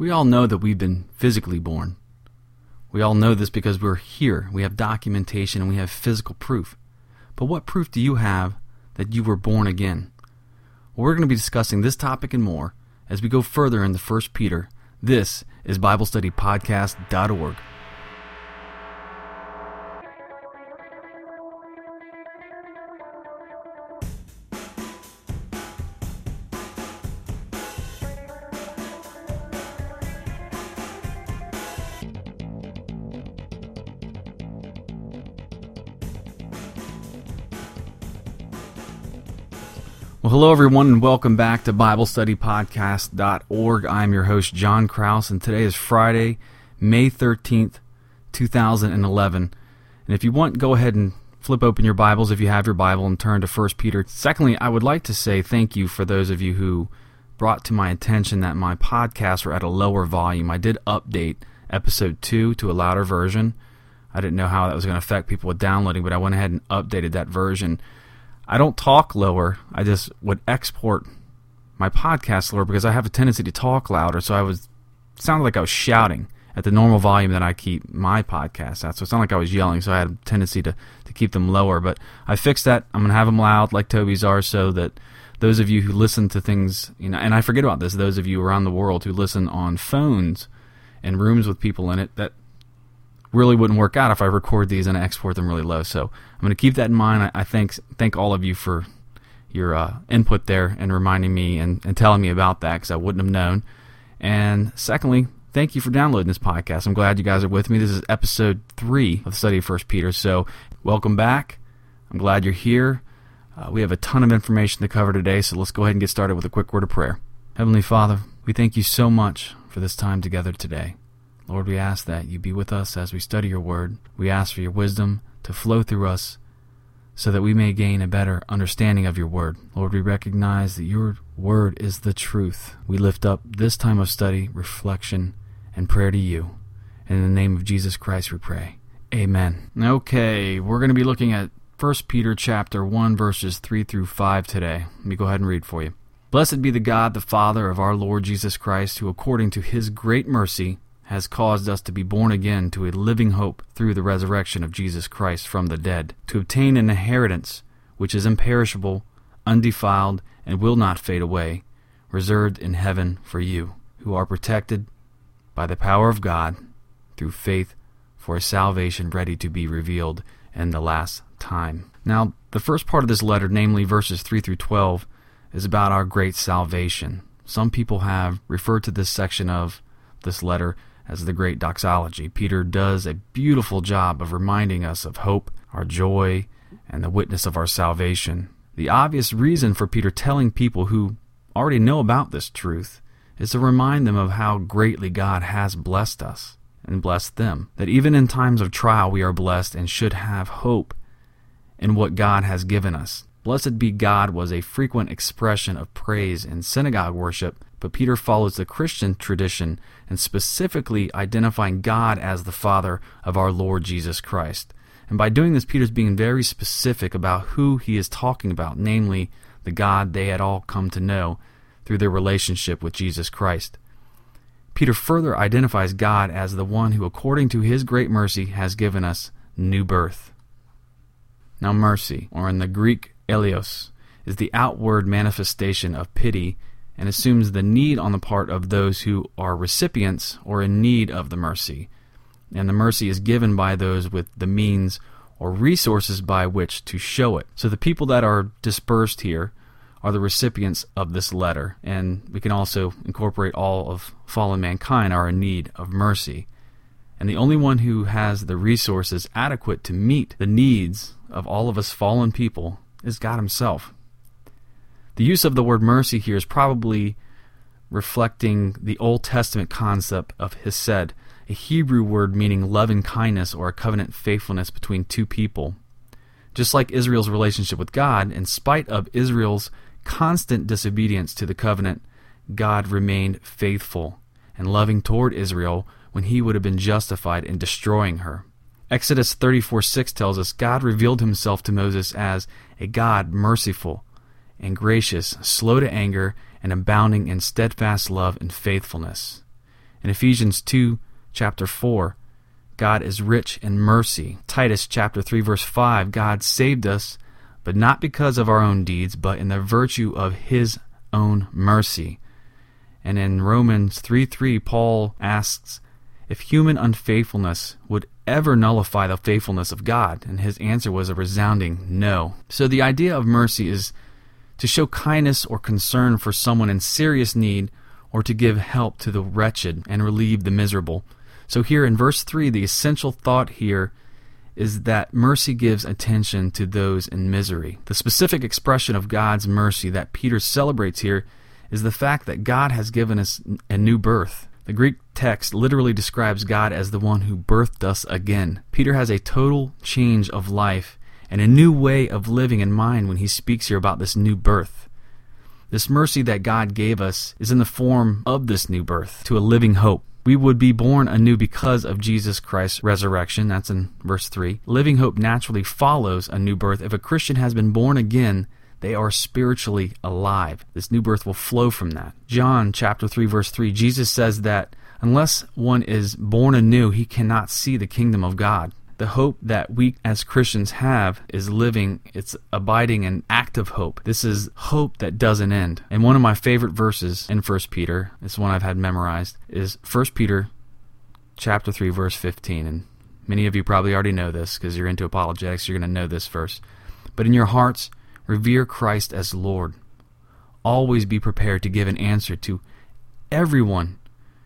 We all know that we've been physically born. We all know this because we're here. We have documentation and we have physical proof. But what proof do you have that you were born again? Well, we're going to be discussing this topic and more as we go further into 1 Peter. This is BibleStudyPodcast.org. hello, everyone, and welcome back to BibleStudyPodcast.org. I'm your host, John Kraus, and today is Friday, May 13th, 2011. And if you want, go ahead and flip open your Bibles if you have your Bible and turn to 1 Peter. Secondly, I would like to say thank you for those of you who brought to my attention that my podcasts were at a lower volume. I did update episode 2 to a louder version. I didn't know how that was going to affect people with downloading, but I went ahead and updated that version. I don't talk lower. I just would export my podcast lower because I have a tendency to talk louder. So I was sounded like I was shouting at the normal volume that I keep my podcast at. So it sounded like I was yelling. So I had a tendency to, to keep them lower. But I fixed that. I'm gonna have them loud like Toby's are, so that those of you who listen to things, you know, and I forget about this. Those of you around the world who listen on phones in rooms with people in it, that really wouldn't work out if I record these and I export them really low. So I'm going to keep that in mind. I, I thank thank all of you for your uh, input there and reminding me and, and telling me about that because I wouldn't have known. And secondly, thank you for downloading this podcast. I'm glad you guys are with me. This is episode three of the study of First Peter. So welcome back. I'm glad you're here. Uh, we have a ton of information to cover today, so let's go ahead and get started with a quick word of prayer. Heavenly Father, we thank you so much for this time together today. Lord, we ask that you be with us as we study your word. We ask for your wisdom to flow through us so that we may gain a better understanding of your word. Lord, we recognize that your word is the truth. We lift up this time of study, reflection, and prayer to you. In the name of Jesus Christ we pray. Amen. Okay, we're going to be looking at 1 Peter chapter 1 verses 3 through 5 today. Let me go ahead and read for you. Blessed be the God, the Father of our Lord Jesus Christ, who according to his great mercy has caused us to be born again to a living hope through the resurrection of Jesus Christ from the dead, to obtain an inheritance which is imperishable, undefiled, and will not fade away, reserved in heaven for you, who are protected by the power of God through faith for a salvation ready to be revealed in the last time. Now, the first part of this letter, namely verses 3 through 12, is about our great salvation. Some people have referred to this section of this letter as the great doxology. Peter does a beautiful job of reminding us of hope, our joy, and the witness of our salvation. The obvious reason for Peter telling people who already know about this truth is to remind them of how greatly God has blessed us and blessed them. That even in times of trial, we are blessed and should have hope in what God has given us. Blessed be God was a frequent expression of praise in synagogue worship, but Peter follows the Christian tradition and specifically identifying God as the Father of our Lord Jesus Christ. And by doing this, Peter's being very specific about who he is talking about, namely the God they had all come to know through their relationship with Jesus Christ. Peter further identifies God as the one who, according to his great mercy, has given us new birth. Now, mercy, or in the Greek eleos, is the outward manifestation of pity and assumes the need on the part of those who are recipients or in need of the mercy. And the mercy is given by those with the means or resources by which to show it. So the people that are dispersed here are the recipients of this letter. And we can also incorporate all of fallen mankind are in need of mercy. And the only one who has the resources adequate to meet the needs of all of us fallen people is God Himself. The use of the word mercy here is probably reflecting the Old Testament concept of hesed, a Hebrew word meaning loving kindness or a covenant faithfulness between two people. Just like Israel's relationship with God, in spite of Israel's constant disobedience to the covenant, God remained faithful and loving toward Israel when he would have been justified in destroying her. Exodus 34 6 tells us God revealed himself to Moses as a God merciful and gracious, slow to anger, and abounding in steadfast love and faithfulness. In Ephesians 2, chapter 4, God is rich in mercy. Titus chapter 3 verse 5, God saved us, but not because of our own deeds, but in the virtue of his own mercy. And in Romans 3 3, Paul asks if human unfaithfulness would ever nullify the faithfulness of God, and his answer was a resounding no. So the idea of mercy is to show kindness or concern for someone in serious need or to give help to the wretched and relieve the miserable. So, here in verse 3, the essential thought here is that mercy gives attention to those in misery. The specific expression of God's mercy that Peter celebrates here is the fact that God has given us a new birth. The Greek text literally describes God as the one who birthed us again. Peter has a total change of life and a new way of living in mind when he speaks here about this new birth. This mercy that God gave us is in the form of this new birth to a living hope. We would be born anew because of Jesus Christ's resurrection. That's in verse 3. Living hope naturally follows a new birth. If a Christian has been born again, they are spiritually alive. This new birth will flow from that. John chapter 3 verse 3, Jesus says that unless one is born anew, he cannot see the kingdom of God the hope that we as Christians have is living, it's abiding and active hope. This is hope that doesn't end. And one of my favorite verses in 1 Peter, it's one I've had memorized, is 1 Peter chapter 3 verse 15 and many of you probably already know this because you're into apologetics, you're going to know this verse. But in your hearts revere Christ as Lord. Always be prepared to give an answer to everyone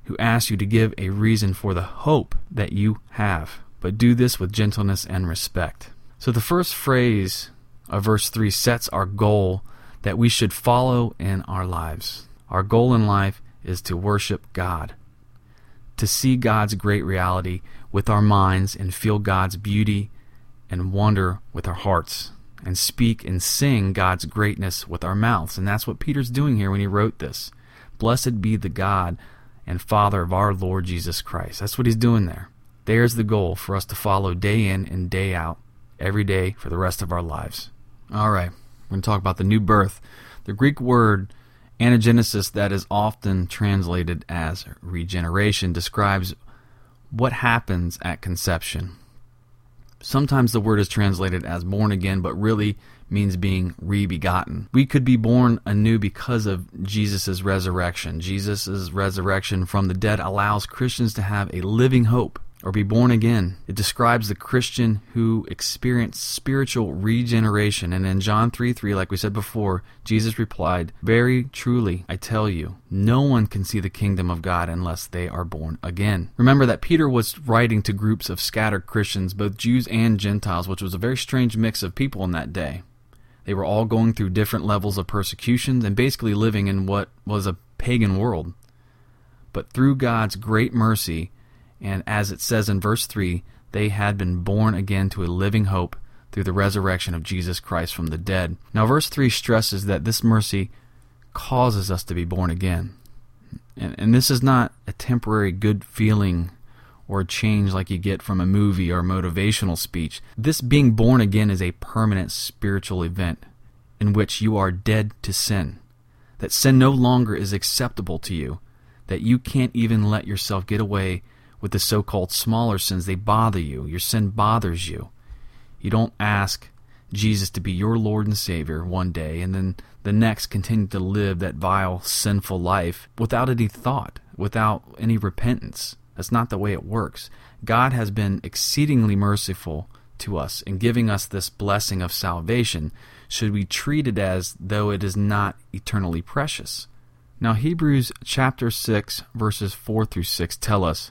who asks you to give a reason for the hope that you have but do this with gentleness and respect. So the first phrase of verse 3 sets our goal that we should follow in our lives. Our goal in life is to worship God, to see God's great reality with our minds and feel God's beauty and wonder with our hearts, and speak and sing God's greatness with our mouths. And that's what Peter's doing here when he wrote this. Blessed be the God and Father of our Lord Jesus Christ. That's what he's doing there. There's the goal for us to follow day in and day out, every day for the rest of our lives. All right, we're going to talk about the new birth. The Greek word anagenesis, that is often translated as regeneration, describes what happens at conception. Sometimes the word is translated as born again, but really means being re-begotten. We could be born anew because of Jesus' resurrection. Jesus' resurrection from the dead allows Christians to have a living hope or be born again. It describes the Christian who experienced spiritual regeneration. And in John 3 3, like we said before, Jesus replied, Very truly, I tell you, no one can see the kingdom of God unless they are born again. Remember that Peter was writing to groups of scattered Christians, both Jews and Gentiles, which was a very strange mix of people in that day. They were all going through different levels of persecutions and basically living in what was a pagan world. But through God's great mercy, and as it says in verse 3, they had been born again to a living hope through the resurrection of Jesus Christ from the dead. Now, verse 3 stresses that this mercy causes us to be born again. And, and this is not a temporary good feeling or change like you get from a movie or motivational speech. This being born again is a permanent spiritual event in which you are dead to sin. That sin no longer is acceptable to you. That you can't even let yourself get away with the so called smaller sins, they bother you. Your sin bothers you. You don't ask Jesus to be your Lord and Savior one day and then the next continue to live that vile, sinful life without any thought, without any repentance. That's not the way it works. God has been exceedingly merciful to us in giving us this blessing of salvation. Should we treat it as though it is not eternally precious? Now, Hebrews chapter 6, verses 4 through 6 tell us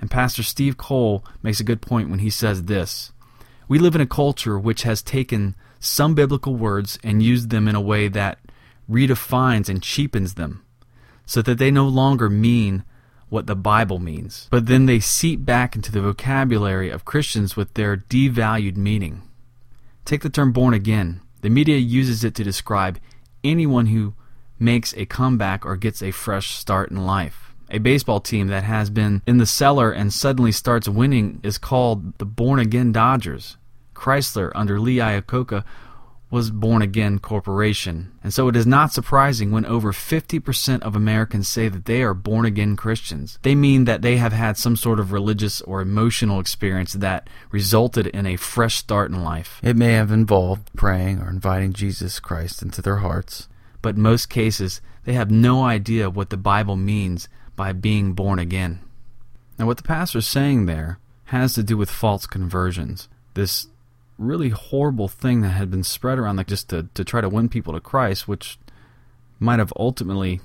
And Pastor Steve Cole makes a good point when he says this We live in a culture which has taken some biblical words and used them in a way that redefines and cheapens them, so that they no longer mean what the Bible means. But then they seep back into the vocabulary of Christians with their devalued meaning. Take the term born again. The media uses it to describe anyone who makes a comeback or gets a fresh start in life. A baseball team that has been in the cellar and suddenly starts winning is called the Born Again Dodgers. Chrysler, under Lee Iacocca, was Born Again Corporation. And so it is not surprising when over 50% of Americans say that they are born again Christians. They mean that they have had some sort of religious or emotional experience that resulted in a fresh start in life. It may have involved praying or inviting Jesus Christ into their hearts. But in most cases, they have no idea what the Bible means by being born again. Now, what the pastor is saying there has to do with false conversions. This really horrible thing that had been spread around, like just to, to try to win people to Christ, which might have ultimately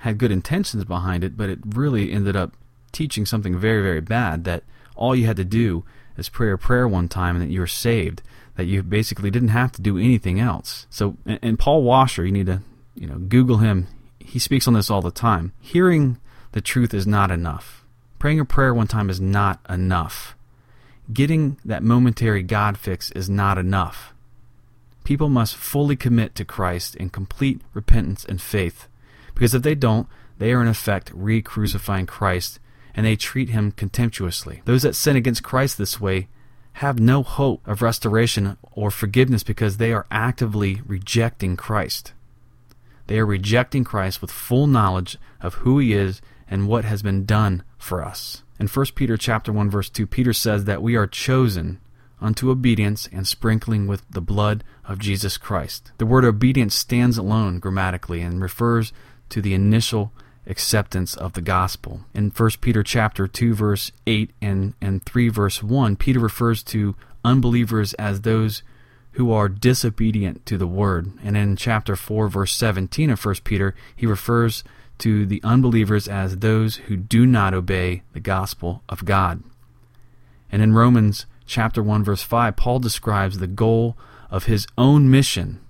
had good intentions behind it, but it really ended up teaching something very, very bad that all you had to do is pray a prayer one time and that you were saved, that you basically didn't have to do anything else. So, and, and Paul Washer, you need to, you know, Google him. He speaks on this all the time. Hearing the truth is not enough. Praying a prayer one time is not enough getting that momentary God fix is not enough. People must fully commit to Christ in complete repentance and faith, because if they don't, they are in effect re crucifying Christ and they treat him contemptuously. Those that sin against Christ this way have no hope of restoration or forgiveness because they are actively rejecting Christ. They are rejecting Christ with full knowledge of who he is and what has been done for us. In 1 Peter chapter 1 verse 2, Peter says that we are chosen unto obedience and sprinkling with the blood of Jesus Christ. The word obedience stands alone grammatically and refers to the initial acceptance of the gospel. In 1 Peter chapter 2 verse 8 and, and 3 verse 1, Peter refers to unbelievers as those who are disobedient to the word. And in chapter 4 verse 17 of 1 Peter, he refers to the unbelievers as those who do not obey the gospel of God. And in Romans chapter 1 verse 5, Paul describes the goal of his own mission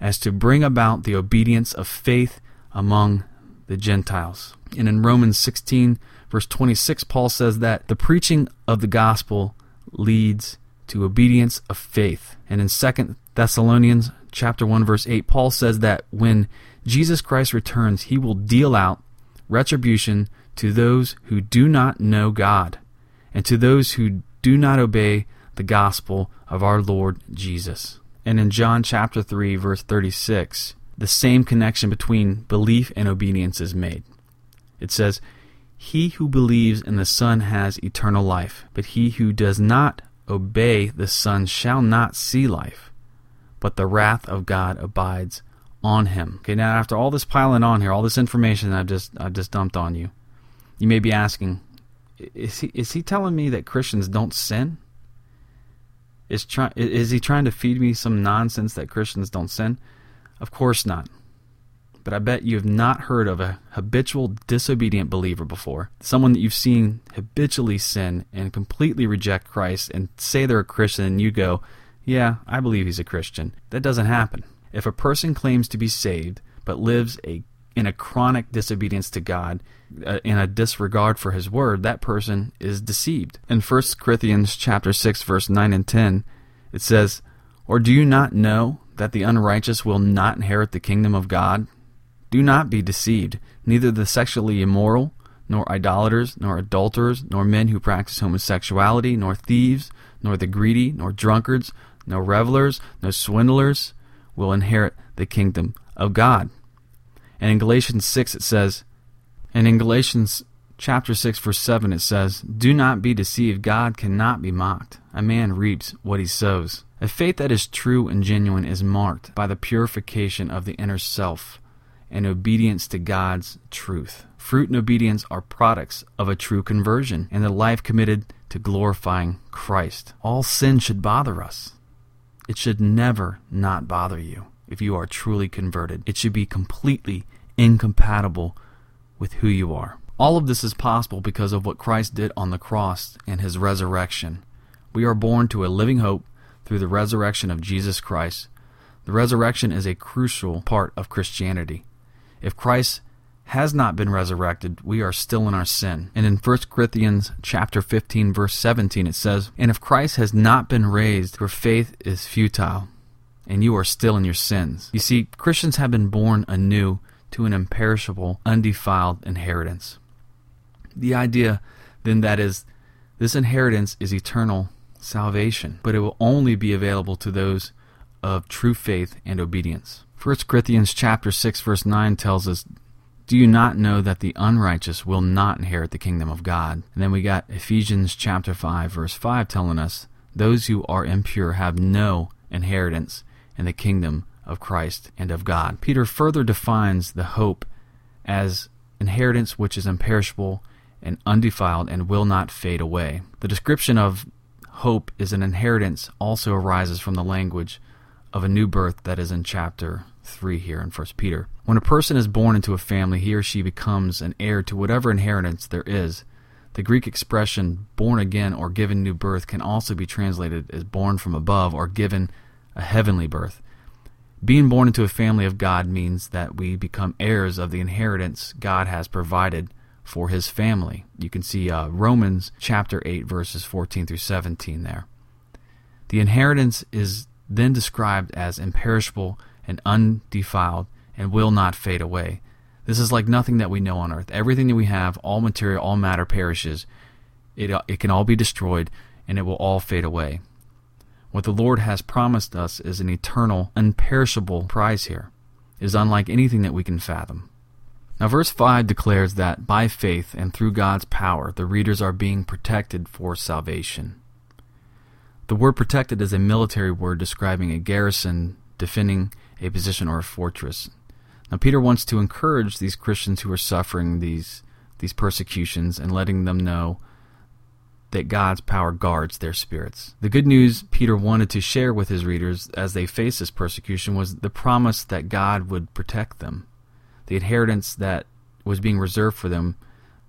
as to bring about the obedience of faith among the Gentiles. And in Romans 16 verse 26, Paul says that the preaching of the gospel leads to obedience of faith. And in 2 Thessalonians chapter 1 verse 8, Paul says that when Jesus Christ returns, he will deal out retribution to those who do not know God and to those who do not obey the gospel of our Lord Jesus. And in John chapter 3 verse 36, the same connection between belief and obedience is made. It says, "He who believes in the Son has eternal life, but he who does not obey the Son shall not see life, but the wrath of God abides on him. Okay, now after all this piling on here, all this information I've just I've just dumped on you, you may be asking, is he is he telling me that Christians don't sin? Is try is he trying to feed me some nonsense that Christians don't sin? Of course not. But I bet you have not heard of a habitual disobedient believer before. Someone that you've seen habitually sin and completely reject Christ and say they're a Christian and you go, "Yeah, I believe he's a Christian." That doesn't happen. If a person claims to be saved but lives a in a chronic disobedience to God, uh, in a disregard for His word, that person is deceived. In 1 Corinthians chapter 6 verse 9 and 10, it says, "Or do you not know that the unrighteous will not inherit the kingdom of God? Do not be deceived. Neither the sexually immoral, nor idolaters, nor adulterers, nor men who practice homosexuality, nor thieves, nor the greedy, nor drunkards, nor revelers, nor swindlers." will inherit the kingdom of God. And in Galatians 6 it says, and in Galatians chapter 6 verse 7 it says, Do not be deceived, God cannot be mocked. A man reaps what he sows. A faith that is true and genuine is marked by the purification of the inner self and obedience to God's truth. Fruit and obedience are products of a true conversion and a life committed to glorifying Christ. All sin should bother us. It should never not bother you if you are truly converted. It should be completely incompatible with who you are. All of this is possible because of what Christ did on the cross and his resurrection. We are born to a living hope through the resurrection of Jesus Christ. The resurrection is a crucial part of Christianity. If Christ has not been resurrected, we are still in our sin. And in 1 Corinthians chapter 15 verse 17 it says, "And if Christ has not been raised, your faith is futile, and you are still in your sins." You see, Christians have been born anew to an imperishable, undefiled inheritance. The idea then that is this inheritance is eternal salvation, but it will only be available to those of true faith and obedience. 1 Corinthians chapter 6 verse 9 tells us, "Do you not know that the unrighteous will not inherit the kingdom of God?" And then we got Ephesians chapter 5 verse 5 telling us, "Those who are impure have no inheritance in the kingdom of Christ and of God." Peter further defines the hope as inheritance which is imperishable and undefiled and will not fade away. The description of hope is an inheritance also arises from the language of a new birth that is in chapter 3 here in 1 Peter. When a person is born into a family, he or she becomes an heir to whatever inheritance there is. The Greek expression born again or given new birth can also be translated as born from above or given a heavenly birth. Being born into a family of God means that we become heirs of the inheritance God has provided for his family. You can see uh, Romans chapter 8 verses 14 through 17 there. The inheritance is then described as imperishable and undefiled and will not fade away. This is like nothing that we know on earth. Everything that we have, all material, all matter perishes. It, it can all be destroyed and it will all fade away. What the Lord has promised us is an eternal, unperishable prize here. It is unlike anything that we can fathom. Now, verse 5 declares that by faith and through God's power, the readers are being protected for salvation. The word protected is a military word describing a garrison defending a position or a fortress. Now, Peter wants to encourage these Christians who are suffering these, these persecutions and letting them know that God's power guards their spirits. The good news Peter wanted to share with his readers as they face this persecution was the promise that God would protect them. The inheritance that was being reserved for them,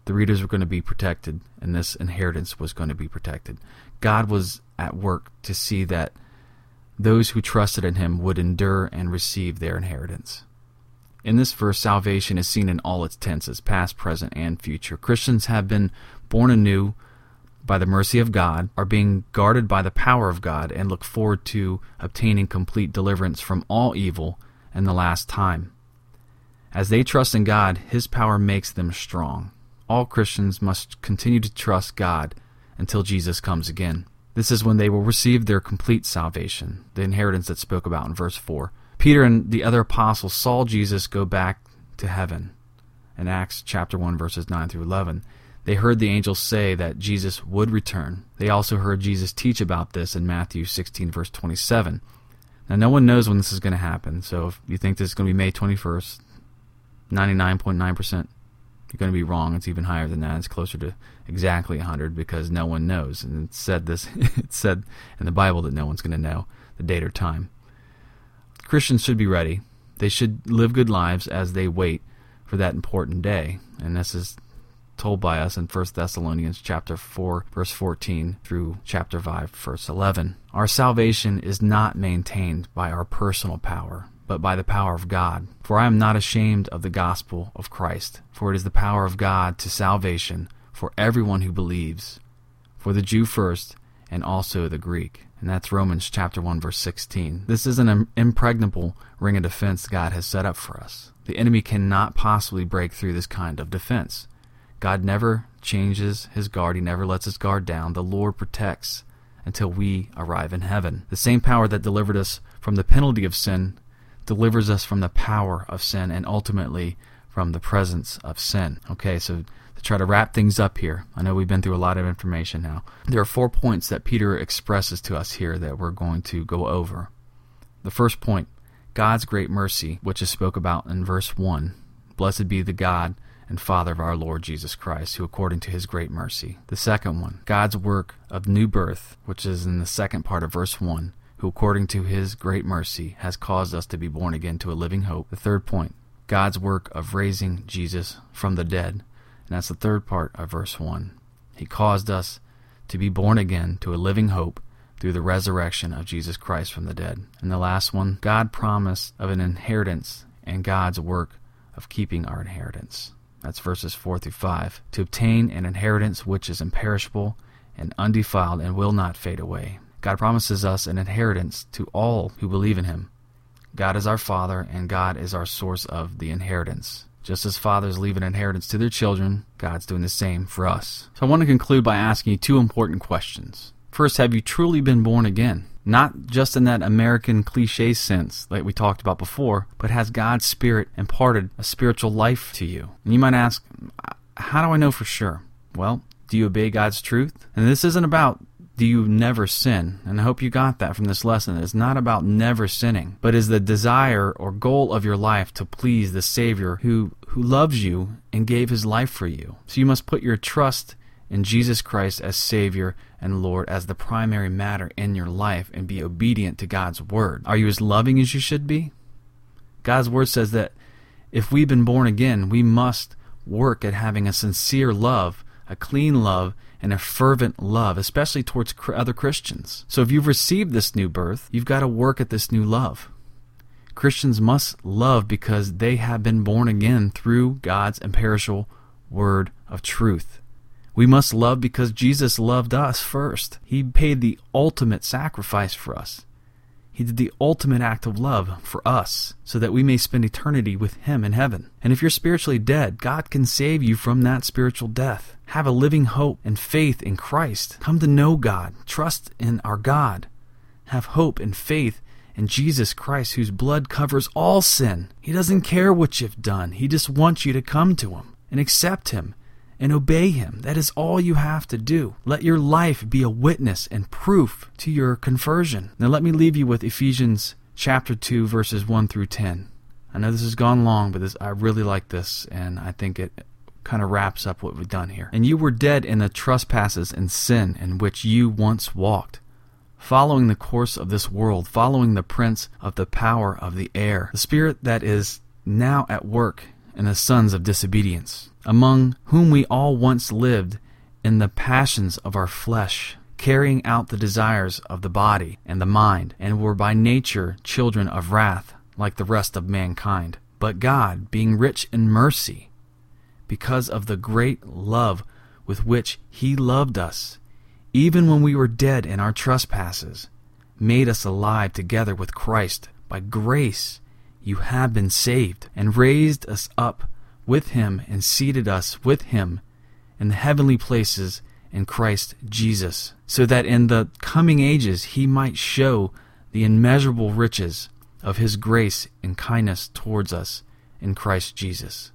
the readers were going to be protected, and this inheritance was going to be protected. God was at work to see that those who trusted in him would endure and receive their inheritance. In this verse, salvation is seen in all its tenses, past, present, and future. Christians have been born anew by the mercy of God, are being guarded by the power of God, and look forward to obtaining complete deliverance from all evil in the last time. As they trust in God, His power makes them strong. All Christians must continue to trust God until Jesus comes again. This is when they will receive their complete salvation, the inheritance that spoke about in verse 4. Peter and the other apostles saw Jesus go back to heaven in Acts chapter 1 verses 9 through 11. They heard the angels say that Jesus would return. They also heard Jesus teach about this in Matthew 16 verse 27. Now no one knows when this is going to happen. So if you think this is going to be May 21st, 99.9% you're going to be wrong. It's even higher than that. It's closer to exactly 100 because no one knows. And it said this. it said in the Bible that no one's going to know the date or time. Christians should be ready. They should live good lives as they wait for that important day. And this is told by us in 1 Thessalonians chapter 4 verse 14 through chapter 5 verse 11. Our salvation is not maintained by our personal power, but by the power of God. For I am not ashamed of the gospel of Christ, for it is the power of God to salvation for everyone who believes, for the Jew first, and also the Greek. And that's Romans chapter 1 verse 16. This is an impregnable ring of defense God has set up for us. The enemy cannot possibly break through this kind of defense. God never changes his guard. He never lets his guard down. The Lord protects until we arrive in heaven. The same power that delivered us from the penalty of sin delivers us from the power of sin and ultimately from the presence of sin. Okay, so to try to wrap things up here, I know we've been through a lot of information now. There are four points that Peter expresses to us here that we're going to go over. The first point, God's great mercy, which is spoke about in verse 1. Blessed be the God and Father of our Lord Jesus Christ, who according to his great mercy. The second one, God's work of new birth, which is in the second part of verse 1 who according to his great mercy has caused us to be born again to a living hope. The third point, God's work of raising Jesus from the dead. And that's the third part of verse 1. He caused us to be born again to a living hope through the resurrection of Jesus Christ from the dead. And the last one, God promised of an inheritance and God's work of keeping our inheritance. That's verses 4 through 5. To obtain an inheritance which is imperishable and undefiled and will not fade away. God promises us an inheritance to all who believe in Him. God is our Father, and God is our source of the inheritance. Just as fathers leave an inheritance to their children, God's doing the same for us. So I want to conclude by asking you two important questions. First, have you truly been born again? Not just in that American cliche sense like we talked about before, but has God's Spirit imparted a spiritual life to you? And you might ask, how do I know for sure? Well, do you obey God's truth? And this isn't about do you never sin? And I hope you got that from this lesson. It's not about never sinning, but is the desire or goal of your life to please the Savior who, who loves you and gave his life for you. So you must put your trust in Jesus Christ as Savior and Lord as the primary matter in your life and be obedient to God's Word. Are you as loving as you should be? God's Word says that if we've been born again, we must work at having a sincere love, a clean love, and a fervent love, especially towards other Christians. So if you've received this new birth, you've got to work at this new love. Christians must love because they have been born again through God's imperishable word of truth. We must love because Jesus loved us first. He paid the ultimate sacrifice for us. He did the ultimate act of love for us so that we may spend eternity with Him in heaven. And if you're spiritually dead, God can save you from that spiritual death. Have a living hope and faith in Christ. Come to know God. Trust in our God. Have hope and faith in Jesus Christ, whose blood covers all sin. He doesn't care what you've done, He just wants you to come to Him and accept Him and obey Him. That is all you have to do. Let your life be a witness and proof to your conversion. Now, let me leave you with Ephesians chapter 2, verses 1 through 10. I know this has gone long, but this, I really like this, and I think it kind of wraps up what we've done here. And you were dead in the trespasses and sin in which you once walked, following the course of this world, following the prince of the power of the air, the spirit that is now at work in the sons of disobedience among whom we all once lived in the passions of our flesh, carrying out the desires of the body and the mind, and were by nature children of wrath, like the rest of mankind. But God, being rich in mercy, because of the great love with which He loved us, even when we were dead in our trespasses, made us alive together with Christ. By grace you have been saved, and raised us up with him and seated us with him in the heavenly places in Christ Jesus, so that in the coming ages he might show the immeasurable riches of his grace and kindness towards us in Christ Jesus.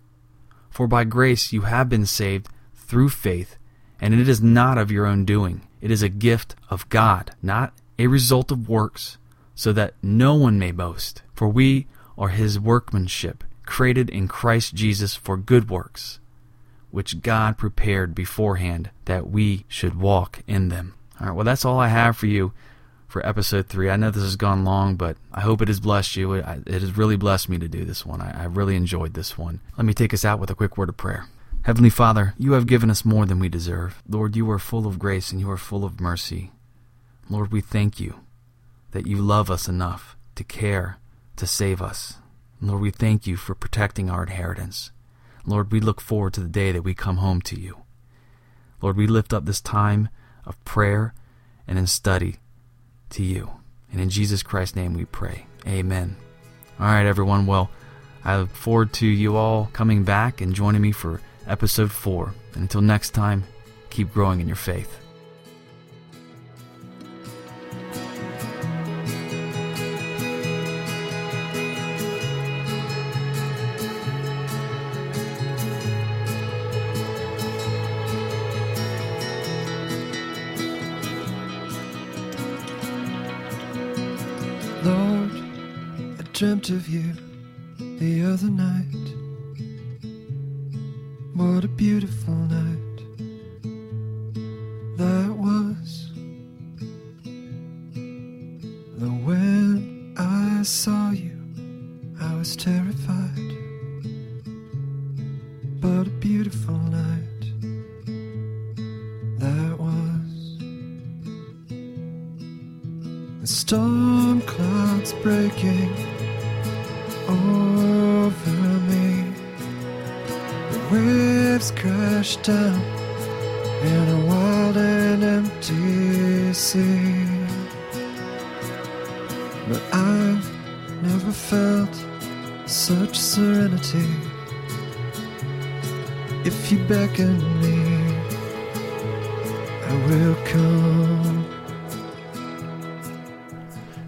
For by grace you have been saved through faith, and it is not of your own doing. It is a gift of God, not a result of works, so that no one may boast. For we are his workmanship created in Christ Jesus for good works, which God prepared beforehand that we should walk in them. All right, well, that's all I have for you for episode three. I know this has gone long, but I hope it has blessed you. It, has really blessed me to do this one. I, I really enjoyed this one. Let me take us out with a quick word of prayer. Heavenly Father, you have given us more than we deserve. Lord, you are full of grace and you are full of mercy. Lord, we thank you that you love us enough to care to save us. Lord, we thank you for protecting our inheritance. Lord, we look forward to the day that we come home to you. Lord, we lift up this time of prayer and in study to you. And in Jesus Christ's name we pray. Amen. All right, everyone. Well, I look forward to you all coming back and joining me for episode four. And until next time, keep growing in your faith. Dreamt of you the other night. What a beautiful and empty sea. But I've never felt such serenity. If you beckon me, I will come.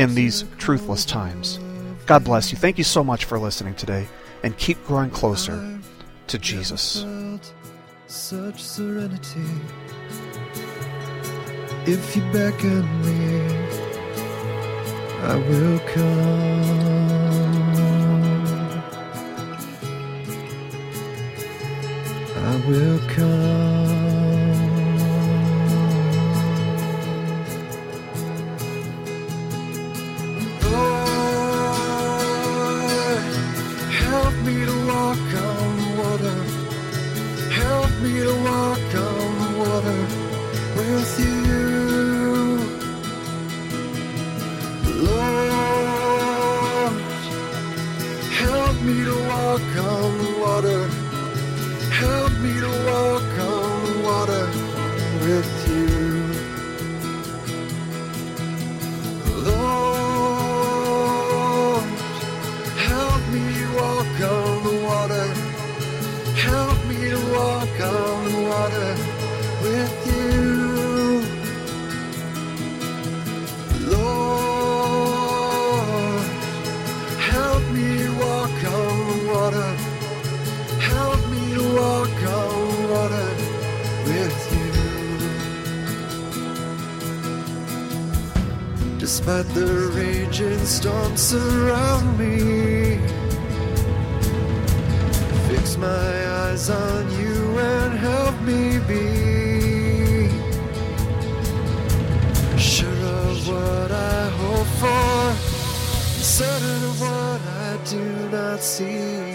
in these truthless times. God bless you. Thank you so much for listening today, and keep growing closer to Jesus. such serenity. If you beckon me, I will come. I will come. Me to walk on the water with you. Eyes on you and help me be sure of what I hope for, certain of what I do not see.